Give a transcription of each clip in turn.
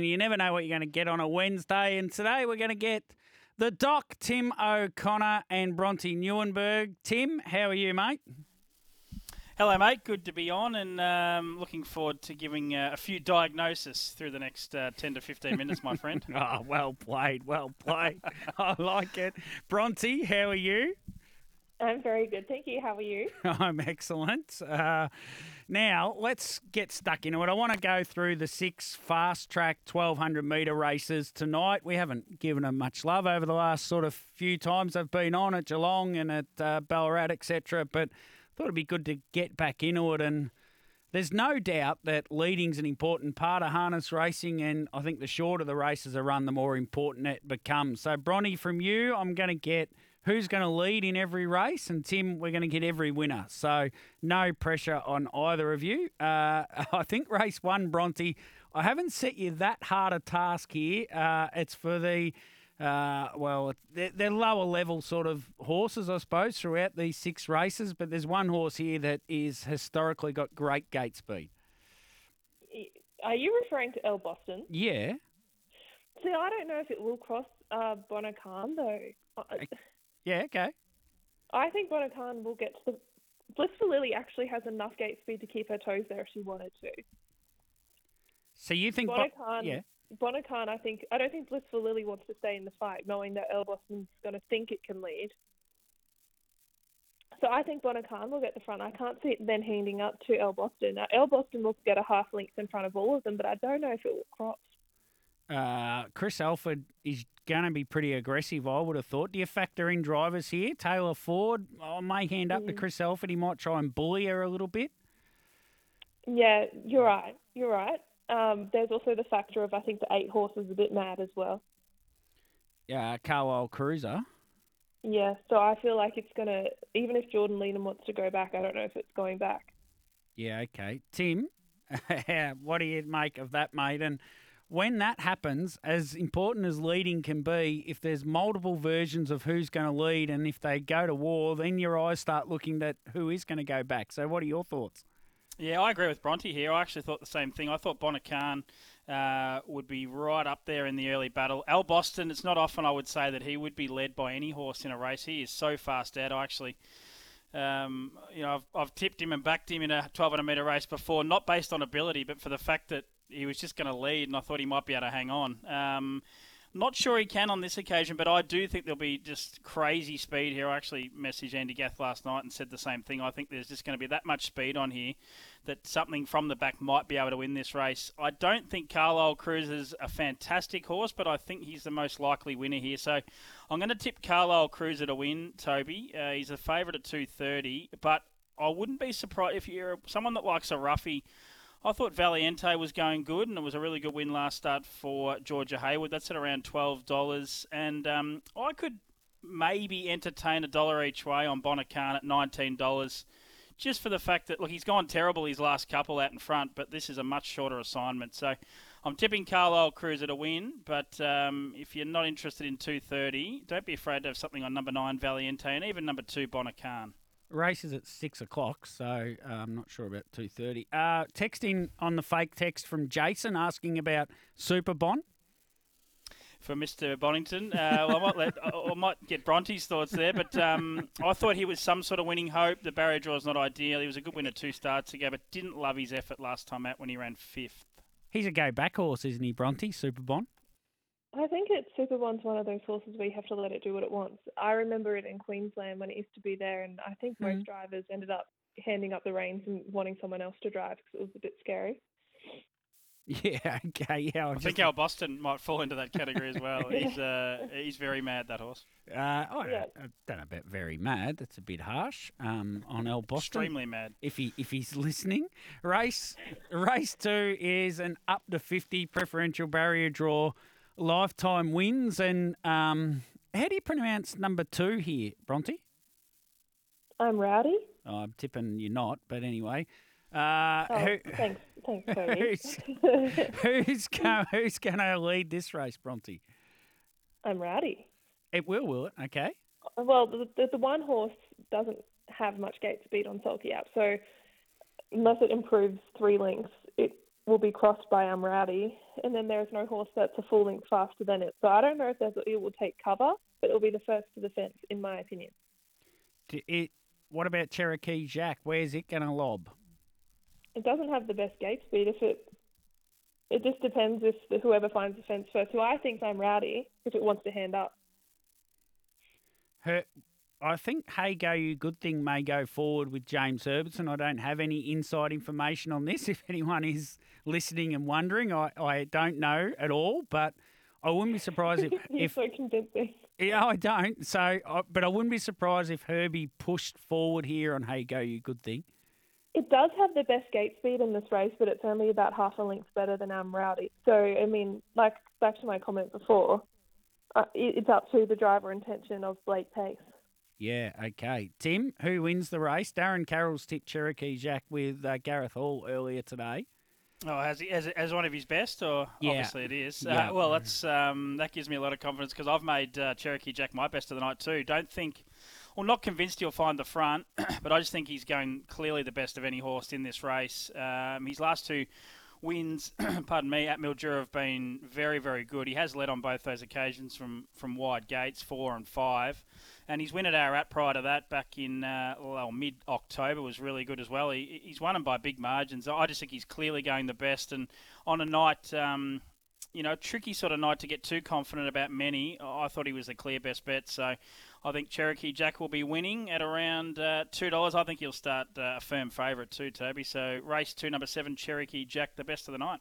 You never know what you're going to get on a Wednesday, and today we're going to get the Doc, Tim O'Connor, and Bronte Nieuwenburg. Tim, how are you, mate? Hello, mate. Good to be on, and um, looking forward to giving uh, a few diagnoses through the next uh, 10 to 15 minutes, my friend. oh, well played, well played. I like it. Bronte, how are you? I'm very good, thank you. How are you? I'm excellent. Uh, now, let's get stuck into it. I want to go through the six fast track 1200 metre races tonight. We haven't given them much love over the last sort of few times they've been on at Geelong and at uh, Ballarat, etc. But I thought it'd be good to get back into it. And there's no doubt that leading's an important part of harness racing. And I think the shorter the races are run, the more important it becomes. So, Bronny, from you, I'm going to get who's going to lead in every race, and Tim, we're going to get every winner. So no pressure on either of you. Uh, I think race one, Bronte. I haven't set you that hard a task here. Uh, it's for the uh, well, they're, they're, lower level sort of horses, I suppose, throughout these six races. But there's one horse here that is historically got great gate speed. Are you referring to El Boston? Yeah. See, I don't know if it will cross uh, Bonacan though. Yeah, okay. I think Bonacan will get to the. Blissful Lily actually has enough gate speed to keep her toes there if she wanted to. So you think Bonacan? Bo- yeah. Bonacan, I think I don't think Blissful Lily wants to stay in the fight, knowing that El Boston's going to think it can lead. So I think Bonacan will get the front. I can't see it then handing up to El Boston. Now, El Boston will get a half length in front of all of them, but I don't know if it will cross. Uh, Chris Alford is going to be pretty aggressive, I would have thought. Do you factor in drivers here? Taylor Ford, I may hand up mm. to Chris Alford. He might try and bully her a little bit. Yeah, you're right. You're right. Um, there's also the factor of I think the eight horses a bit mad as well. Yeah, Carlisle Cruiser. Yeah, so I feel like it's gonna even if Jordan Leedham wants to go back, I don't know if it's going back. Yeah, okay. Tim, what do you make of that, mate? And when that happens, as important as leading can be, if there's multiple versions of who's going to lead and if they go to war, then your eyes start looking at who is going to go back. So, what are your thoughts? Yeah, I agree with Bronte here. I actually thought the same thing. I thought Bonacan uh, would be right up there in the early battle. El Boston, it's not often I would say that he would be led by any horse in a race. He is so fast out. I actually. Um, you know, I've, I've tipped him and backed him in a 1200 metre race before, not based on ability, but for the fact that he was just going to lead, and I thought he might be able to hang on. Um, not sure he can on this occasion, but I do think there'll be just crazy speed here. I actually messaged Andy Gath last night and said the same thing. I think there's just going to be that much speed on here that something from the back might be able to win this race. I don't think Carlisle Cruz is a fantastic horse, but I think he's the most likely winner here. So I'm going to tip Carlisle Cruiser to win, Toby. Uh, he's a favourite at 230, but I wouldn't be surprised if you're someone that likes a roughie. I thought Valiente was going good, and it was a really good win last start for Georgia Hayward. That's at around twelve dollars, and um, I could maybe entertain a dollar each way on Bonacan at nineteen dollars, just for the fact that look, he's gone terrible his last couple out in front, but this is a much shorter assignment. So I'm tipping Carlisle Cruiser to win, but um, if you're not interested in two thirty, don't be afraid to have something on number nine Valiente and even number two Bonacan race is at six o'clock, so uh, I'm not sure about two thirty. Uh, texting on the fake text from Jason asking about Super Bon. For Mr. Bonington, uh, well, I might let I might get Bronte's thoughts there, but um, I thought he was some sort of winning hope. The barrier draw is not ideal. He was a good winner two starts ago, but didn't love his effort last time out when he ran fifth. He's a go back horse, isn't he, Bronte? Super Bon. I think it's Superbon's one of those horses where you have to let it do what it wants. I remember it in Queensland when it used to be there, and I think most mm. drivers ended up handing up the reins and wanting someone else to drive because it was a bit scary. Yeah, okay, yeah. I, I think our Boston might fall into that category as well. He's uh, he's very mad that horse. Uh, oh, yeah. I don't know about very mad. That's a bit harsh um, on El Boston. Extremely mad. If he if he's listening, race race two is an up to fifty preferential barrier draw lifetime wins. And um, how do you pronounce number two here, Bronte? I'm Rowdy. Oh, I'm tipping you're not, but anyway. Uh, oh, who, thanks, thanks, Who's, who's, go, who's going to lead this race, Bronte? I'm Rowdy. It will, will it? Okay. Well, the, the, the one horse doesn't have much gate speed on Sulky App, so unless it improves three lengths, it will be crossed by Rowdy, and then there is no horse that's a full length faster than it. So I don't know if there's, it will take cover, but it'll be the first to the fence, in my opinion. It, what about Cherokee Jack? Where's it going to lob? It doesn't have the best gate speed. If it, it just depends if the, whoever finds the fence first. Who I think I'm Rowdy if it wants to hand up. Her, I think Hey Go You Good Thing may go forward with James Herbertson. I don't have any inside information on this. If anyone is listening and wondering, I, I don't know at all, but I wouldn't be surprised if, You're if so convincing. yeah, I don't. So, I, but I wouldn't be surprised if Herbie pushed forward here on Hey Go You Good Thing. It does have the best gate speed in this race, but it's only about half a length better than Um Rowdy. So, I mean, like back to my comment before, uh, it, it's up to the driver intention of Blake Pace. Yeah, okay. Tim, who wins the race? Darren Carroll's tipped Cherokee Jack with uh, Gareth Hall earlier today. Oh, as, he, as as one of his best, or Yeah. obviously it is. Yeah. Uh, well, that's um, that gives me a lot of confidence because I've made uh, Cherokee Jack my best of the night too. Don't think, well, not convinced he'll find the front, but I just think he's going clearly the best of any horse in this race. Um, his last two wins, pardon me, at Mildura have been very, very good. He has led on both those occasions from from wide gates, four and five. And his win at Ararat prior to that, back in uh, well, mid October, was really good as well. He, he's won them by big margins. I just think he's clearly going the best. And on a night, um, you know, tricky sort of night to get too confident about many, I thought he was the clear best bet. So I think Cherokee Jack will be winning at around uh, $2. I think he'll start uh, a firm favourite too, Toby. So race two, number seven, Cherokee Jack, the best of the night.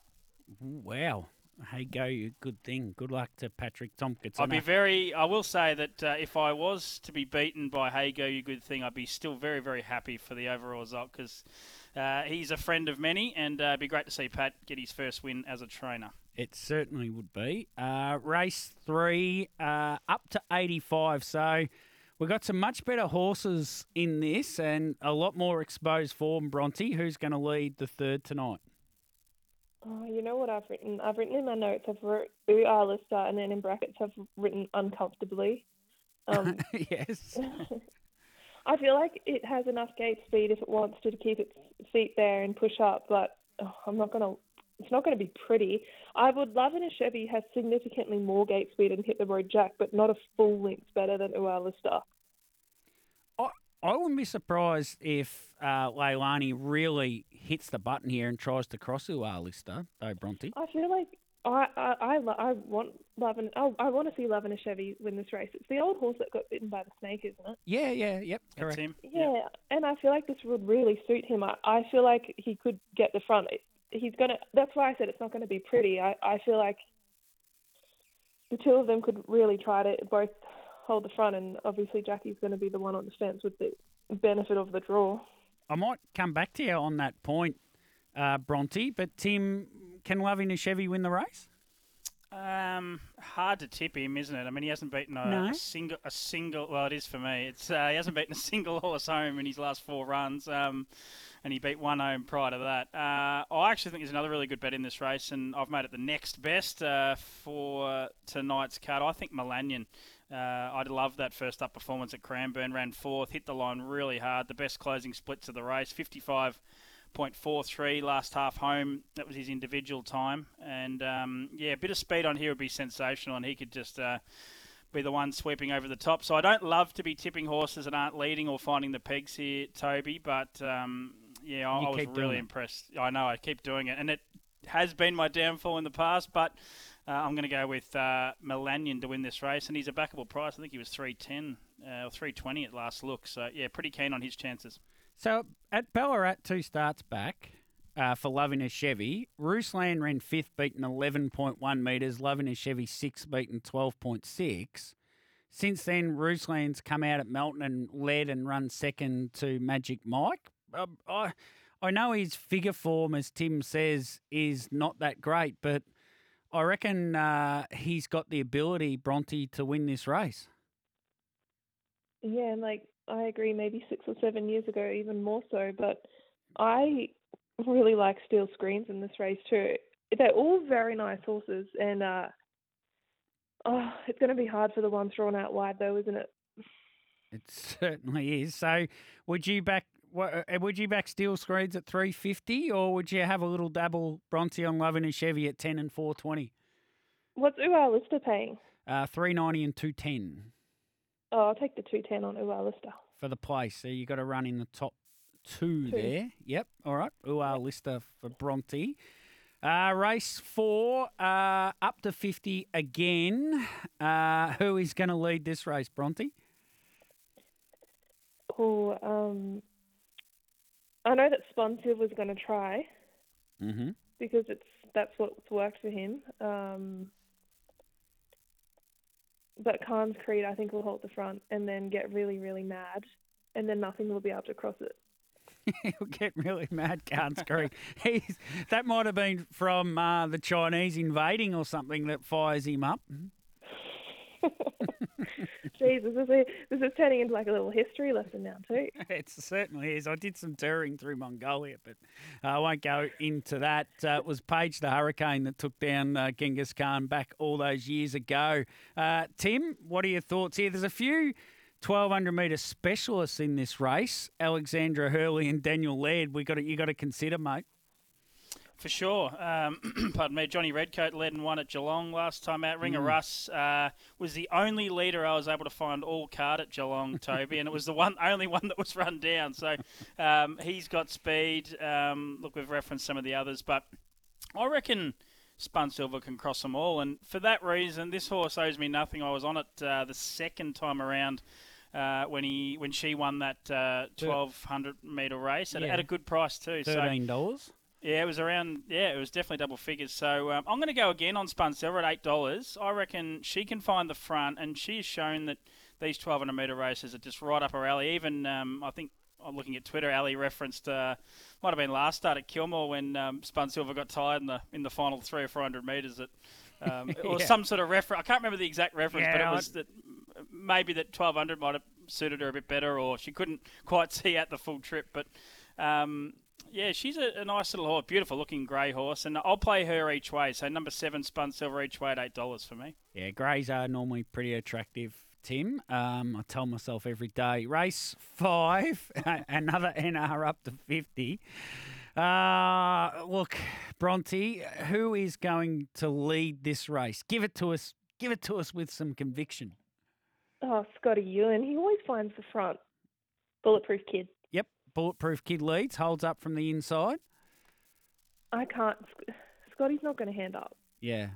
Wow. Hey Go You Good Thing. Good luck to Patrick Tompkins. I'd be very. I will say that uh, if I was to be beaten by Hey Go You Good Thing, I'd be still very very happy for the overall result because uh, he's a friend of many, and uh, it'd be great to see Pat get his first win as a trainer. It certainly would be. Uh, race three, uh, up to 85. So we've got some much better horses in this and a lot more exposed form. Bronte, who's going to lead the third tonight? Oh, you know what I've written? I've written in my notes. I've wrote Ooh Ah Lister, and then in brackets I've written uncomfortably. Um, yes. I feel like it has enough gate speed if it wants to to keep its feet there and push up, but oh, I'm not gonna. It's not going to be pretty. I would love it if Chevy has significantly more gate speed and hit the road jack, but not a full length better than Lister. I, I wouldn't be surprised if uh, Leilani really hits the button here and tries to cross Uar Lister, though, Bronte. I feel like I I I, lo- I want Love and oh, I want to see Loving a Chevy win this race. It's the old horse that got bitten by the snake, isn't it? Yeah, yeah, yep, That's correct. him. Yeah, and I feel like this would really suit him. I, I feel like he could get the front. He's gonna. That's why I said it's not going to be pretty. I I feel like the two of them could really try to both hold the front, and obviously Jackie's going to be the one on the fence with the benefit of the draw. I might come back to you on that point, uh, Bronte, but Tim, can Loving a Chevy win the race? Um, hard to tip him, isn't it? I mean, he hasn't beaten a, No. a single, a single. Well, it is for me. It's uh, he hasn't beaten a single horse home in his last four runs. Um, and he beat one home prior to that. Uh, I actually think there's another really good bet in this race, and I've made it the next best uh, for tonight's cut. I think Melanion. Uh, I love that first up performance at Cranbourne. Ran fourth, hit the line really hard. The best closing splits of the race, 55.43 last half home. That was his individual time. And um, yeah, a bit of speed on here would be sensational, and he could just. Uh, be the one sweeping over the top. So I don't love to be tipping horses that aren't leading or finding the pegs here, Toby. But um, yeah, I, I was really impressed. I know I keep doing it, and it has been my downfall in the past. But uh, I'm going to go with uh, Melanion to win this race, and he's a backable price. I think he was three ten uh, or three twenty at last look. So yeah, pretty keen on his chances. So at Ballarat, two starts back uh, for Loving a Chevy, Ruslan ran fifth, beaten 11.1 metres. Loving a Chevy sixth, beaten 12.6. Since then, Ruslan's come out at Melton and led and run second to Magic Mike. Uh, I, I know his figure form, as Tim says, is not that great, but I reckon uh, he's got the ability, Bronte, to win this race. Yeah, and like I agree, maybe six or seven years ago, even more so. But I really like Steel Screens in this race too. They're all very nice horses, and uh, oh, it's going to be hard for the one thrown out wide, though, isn't it? It certainly is. So, would you back would you back Steel Screeds at three fifty, or would you have a little dabble Bronte on Loving a Chevy at ten and four twenty? What's Uar Lister paying? Uh, three ninety and two ten Oh, I'll take the 210 on Uar Lister. for the place. So you got to run in the top two, Two. there. Yep. All right. Uar Lister for Bronte. Uh, race four, uh, up to 50 again. Uh, who is going to lead this race, Bronte? Oh, um, I know that Spun was going to try Mm-hmm. because it's that's what's worked for him. Um, but Khan's Creed, I think, will hold the front and then get really, really mad, and then nothing will be able to cross it. He'll get really mad, Khan's Creed. He's, that might have been from uh, the Chinese invading or something that fires him up. Jeez, this is this is turning into like a little history lesson now too. It certainly is. I did some touring through Mongolia, but I won't go into that. Uh, it was Page the Hurricane that took down uh, Genghis Khan back all those years ago. Uh, Tim, what are your thoughts here? There's a few 1200 metre specialists in this race. Alexandra Hurley and Daniel Laird. We got to, you got to consider, mate. For sure. Um, pardon me. Johnny Redcoat led and won at Geelong last time out. Mm. Russ uh, was the only leader I was able to find all card at Geelong, Toby, and it was the one only one that was run down. So um, he's got speed. Um, look, we've referenced some of the others, but I reckon Spun Silver can cross them all. And for that reason, this horse owes me nothing. I was on it uh, the second time around. Uh, when he when she won that uh, twelve hundred meter race at, Yeah. at a good price too, $13. Yeah, it was around. Yeah, it was definitely double figures. So um, I'm going to go again on Spun Silver at eight dollars. I reckon she can find the front, and she's shown that these 1200 meter races are just right up her alley. Even um, I think I'm looking at Twitter. Ali referenced uh, might have been last start at Kilmore when um, Spun Silver got tired in the in the final three or four hundred meters. That um, or some sort of reference. I can't remember the exact reference, but Yeah, it I- was that maybe that 1200 might have suited her a bit better, or she couldn't quite see out the full trip. But um, yeah, she's a, a nice little horse, beautiful looking grey horse, and I'll play her each way. So number seven, Spun Silver each way at eight dollars for me. Yeah, greys are normally pretty attractive, Tim. Um, I tell myself every day. Race five, another NR up to 50. Uh, look, Bronte, who is going to lead this race? Give it to us. Give it to us with some conviction. Oh, Scotty Ewen, he always finds the front. Bulletproof kid. Bulletproof kid leads, holds up from the inside. I can't. Scotty's not going to hand up. Yeah.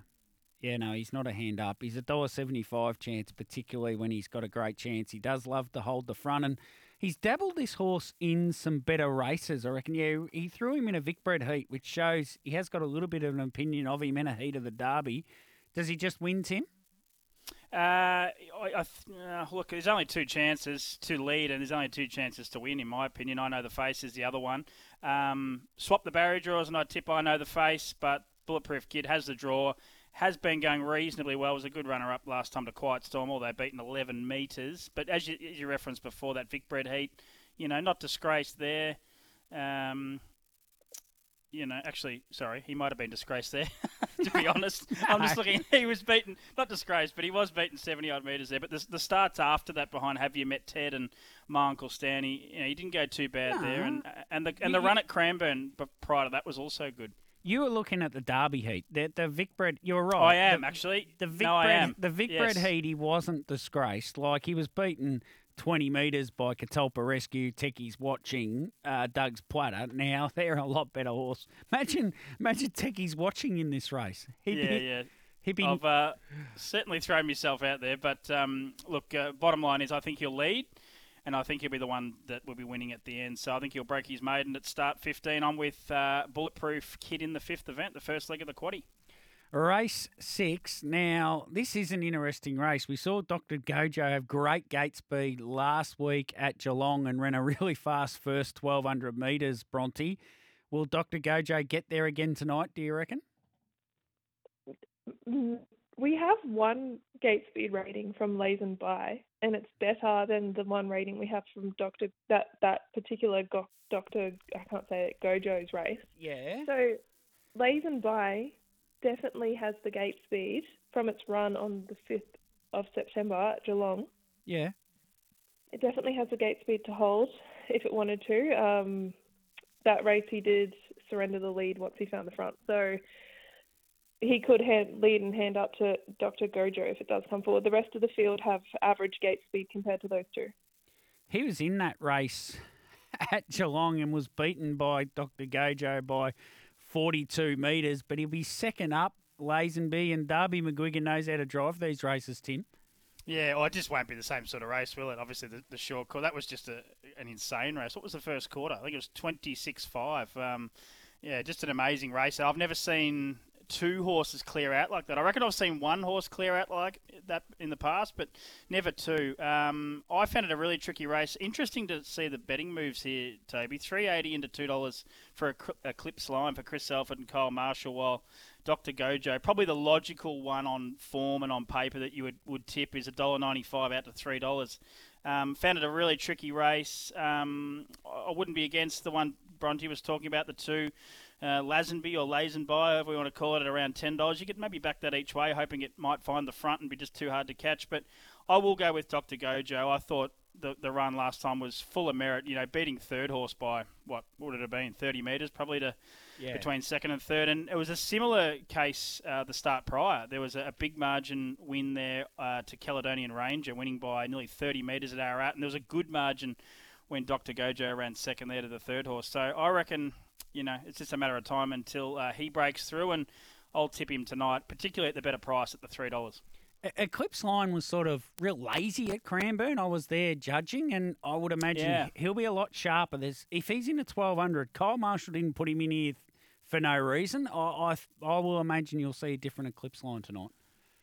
Yeah, no, he's not a hand up. He's a dollar seventy-five chance, particularly when he's got a great chance. He does love to hold the front, and he's dabbled this horse in some better races. I reckon. Yeah, he threw him in a Vicbred heat, which shows he has got a little bit of an opinion of him in a heat of the Derby. Does he just win, Tim? Uh, I, I uh, look, there's only two chances to lead, and there's only two chances to win, in my opinion. I know the face is the other one. Um, swap the barrier draws, and I tip I know the face, but Bulletproof Kid has the draw. Has been going reasonably well. Was a good runner-up last time to Quiet Storm, although beaten 11 metres. But as you, as you referenced before, that Vicbred heat, you know, not disgraced there. Um, you know, actually, sorry, he might have been disgraced there. to be honest, I'm just looking. He was beaten, not disgraced, but he was beaten 70 odd metres there. But the, the starts after that behind Have You Met Ted and my Uncle Stanley, you know, he didn't go too bad there. And and the and the You- run at Cranbourne prior to that was also good. You were looking at the Derby heat. The, the Vicbred, you were right. I am The- actually. The Vic no, am. the Vic Yes. Bred heat, he wasn't disgraced. Like he was beaten 20 metres by Catalpa Rescue. Techie's watching uh, Doug's Platter. Now they're a lot better horse. Imagine, imagine Techie's watching in this race. He'd Yeah, be, yeah. He'd be I've uh, certainly thrown myself out there, but um, look, uh, bottom line is I think he'll lead, and I think he'll be the one that will be winning at the end. So I think he'll break his maiden at start 15. I'm with uh, Bulletproof Kid in the fifth event, the first leg of the quaddy. Race six. Now, this is an interesting race. We saw Dr. Gojo have great gate speed last week at Geelong and ran a really fast first 1200 metres, Bronte. Will Dr. Gojo get there again tonight, do you reckon? Mm, We have one gate speed rating from Lazenby, and it's better than the one rating we have from Doctor that that particular go- Doctor I can't say it Gojo's race. Yeah. So Lazenby definitely has the gate speed from its run on the fifth of September at Geelong. Yeah. It definitely has the gate speed to hold. if it wanted to. Um, that race he did surrender the lead once he found the front, so he could hand, lead and hand up to Dr. Gojo if it does come forward. The rest of the field have average gate speed compared to those two. He was in that race at Geelong and was beaten by Dr. Gojo by 42 metres, but he'll be second up. Lazenby and Darby McGuigan knows how to drive these races, Tim. Yeah, well, it just won't be the same sort of race, will it? Obviously, the, the short quarter, that was just a, an insane race. What was the first quarter? I think it was 26 5. Um, yeah, just an amazing race. I've never seen two horses clear out like that. I reckon I've seen one horse clear out like that in the past, but never two. Um, I found it a really tricky race. Interesting to see the betting moves here, Toby. Three eighty into two dollars for a, clips line for Chris Alford and Kyle Marshall, while Dr. Gojo, probably the logical one on form and on paper that you would, would tip is $1.95 out to $3. Um, found it a really tricky race. Um, I wouldn't be against the one Bronte was talking about, the two uh, Lazenby or Lazenby, however we want to call it, at around $10. You could maybe back that each way, hoping it might find the front and be just too hard to catch. But I will go with Dr. Gojo. I thought the, the run last time was full of merit, you know, beating third horse by, what, would it have been, 30 metres probably to yeah. between second and third. And it was a similar case uh, the start prior. There was a, a big margin win there uh, to Caledonian Ranger, winning by nearly 30 metres at Ararat. And there was a good margin when Dr. Gojo ran second there to the third horse. So I reckon, you know, it's just a matter of time until uh, he breaks through. And I'll tip him tonight, particularly at the better price at the $3. Eclipse Line was sort of real lazy at Cranbourne. I was there judging, and I would imagine yeah. he'll be a lot sharper. There's if he's in a 1200, Kyle Marshall didn't put him in here for no reason. I, I, I will imagine you'll see a different Eclipse line tonight.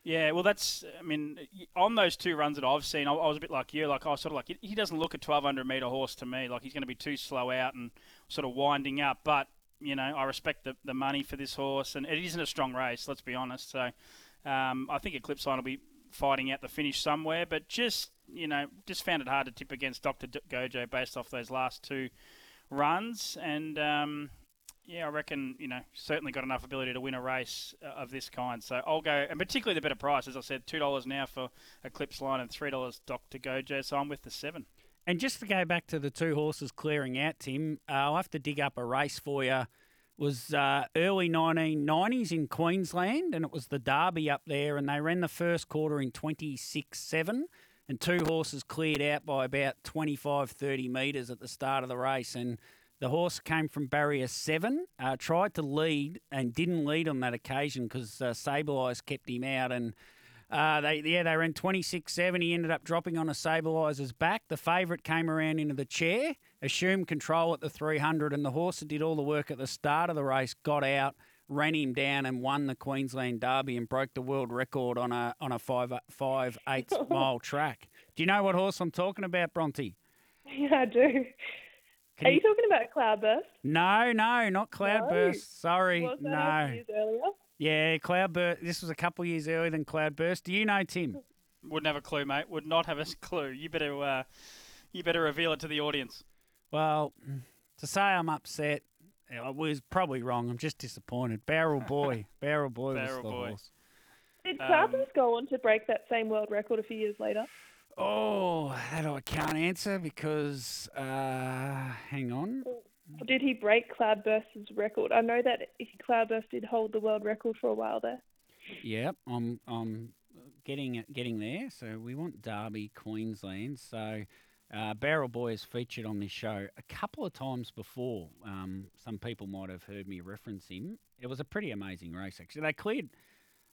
Yeah, well, that's. I mean, on those two runs that I've seen, I, I was a bit like you. Like I sort of like he doesn't look a 1200 meter horse to me. Like he's going to be too slow out and sort of winding up. But you know, I respect the, the money for this horse, and it isn't a strong race. Let's be honest. So, um, I think Eclipse Line will be fighting out the finish somewhere. But just you know, just found it hard to tip against Doctor Gojo based off those last two runs, and um, yeah, I reckon you know certainly got enough ability to win a race uh, of this kind. So I'll go, and particularly the better price, as I said, two dollars now for Eclipse Line and three dollars Doctor Gojo. So I'm with the seven. And just to go back to the two horses clearing out, Tim, uh, I'll have to dig up a race for you. Was uh, early 1990s in Queensland, and it was the Derby up there, and they ran the first quarter in 26 7, and two horses cleared out by about 25 30 metres at the start of the race. And the horse came from barrier seven, uh, tried to lead and didn't lead on that occasion because uh, Sable Eyes kept him out. And uh, they yeah they ran 26-7. He ended up dropping on a Sable Eyes' back. The favourite came around into the chair, assumed control at the 300, and the horse that did all the work at the start of the race got out, ran him down, and won the Queensland Derby and broke the world record on a on a five five eight mile track. Do you know what horse I'm talking about, Bronte? Yeah, I do. Can Are you, you talking about Cloudburst? No, no, not Cloudburst. No. Sorry, was that no. Years earlier? Yeah, Cloudburst. This was a couple of years earlier than Cloudburst. Do you know Tim? Wouldn't have a clue, mate. Would not have a clue. You better, uh, you better reveal it to the audience. Well, to say I'm upset, I was probably wrong. I'm just disappointed. Barrel Boy, Barrel Boy Barrel was the boy. horse. Did Cloudburst um, go on to break that same world record a few years later? Oh, that I can't answer because, uh, hang on. Did he break Cloudburst's record? I know that Cloudburst did hold the world record for a while there. Yep, I'm I'm getting getting there. So we want Derby, Queensland. So uh, Barrel Boy has featured on this show a couple of times before. Um, some people might have heard me reference him. It was a pretty amazing race actually. They cleared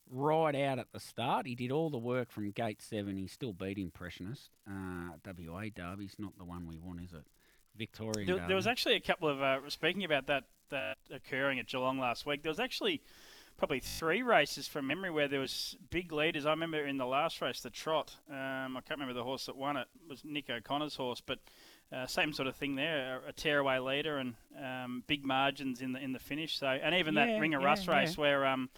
right out at the start. He did all the work from gate seven. He still beat Impressionist. Uh, WA Derby's not the one we want, is it? Victoria. There, there, was actually a couple of uh, speaking about that that occurring at Geelong last week. There was actually probably three races from memory where there was big leaders. I remember in the last race, the Trot. Um, I can't remember the horse that won it. It was Nick O'Connor's horse, but uh, same sort of thing there. A, a tearaway leader and um, big margins in the in the finish. So and even yeah, that Ring of yeah, Rust race yeah. where um,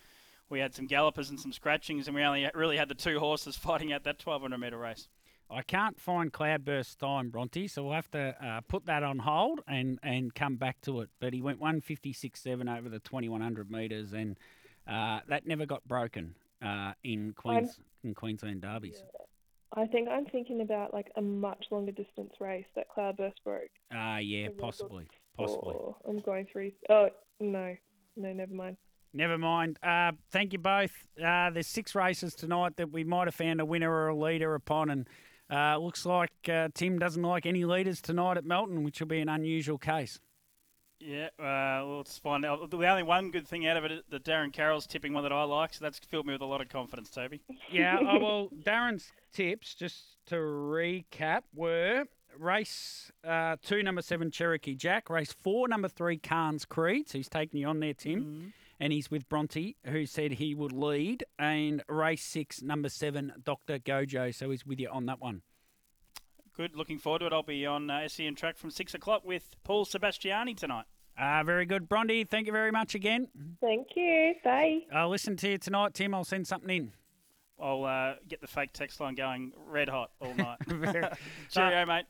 we had some gallopers and some scratchings, and we only really had the two horses fighting out that 1200 metre race. I can't find Cloudburst time, Bronte, so we'll have to uh, put that on hold and, and come back to it. But he went 156.7 over the 2100 metres, and uh, that never got broken uh, in Queens in Queensland derbies. I think I'm thinking about like a much longer distance race that Cloudburst broke. Ah, yeah, possibly, possibly. Or I'm going through. Oh no, no, never mind. Never mind. Uh, thank you both. Uh, there's six races tonight that we might have found a winner or a leader upon, and uh, looks like uh, Tim doesn't like any leaders tonight at Melton, which will be an unusual case. Yeah, uh, well, let's find out. The only one good thing out of it is that Darren Carroll's tipping one that I like, so that's filled me with a lot of confidence, Toby. Yeah, oh, well, Darren's tips, just to recap, were race uh, two, number seven, Cherokee Jack, race four, number three, Khan's Creed. So he's taking you on there, Tim. And he's with Bronte, who said he would lead. And race six, number seven, Dr. Gojo. So he's with you on that one. Good, looking forward to it. I'll be on uh, SEN track from six o'clock with Paul Sebastiani tonight. Uh, very good. Bronte, thank you very much again. Thank you. Bye. I'll listen to you tonight, Tim. I'll send something in. I'll uh, get the fake text line going red hot all night. Very- Cheerio, mate.